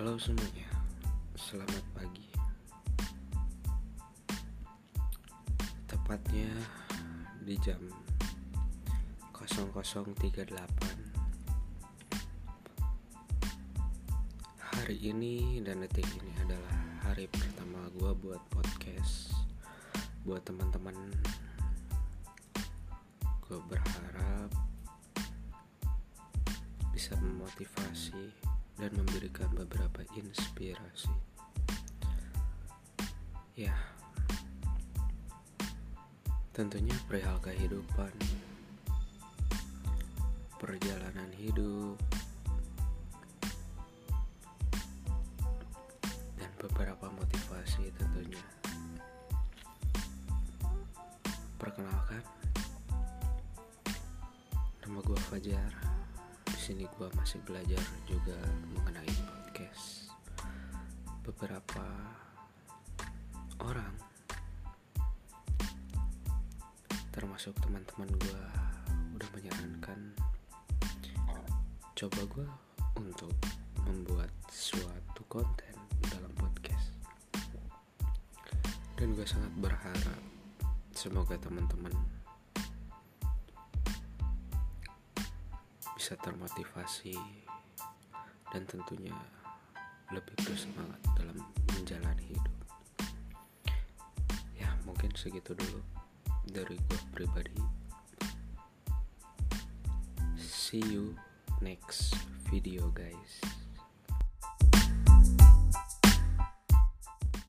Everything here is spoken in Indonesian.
Halo semuanya, selamat pagi. Tepatnya di jam 00.38 Hari ini dan detik ini adalah hari pertama gue buat podcast Buat teman-teman. Gue berharap bisa memotivasi dan memberikan beberapa inspirasi. Ya, tentunya perihal kehidupan, perjalanan hidup, dan beberapa motivasi tentunya. Perkenalkan, nama gue Fajar sini gue masih belajar juga mengenai podcast. Beberapa orang, termasuk teman-teman gue, udah menyarankan coba gue untuk membuat suatu konten dalam podcast. Dan gue sangat berharap semoga teman-teman bisa termotivasi dan tentunya lebih bersemangat dalam menjalani hidup. Ya, mungkin segitu dulu dari gue pribadi. See you next video, guys.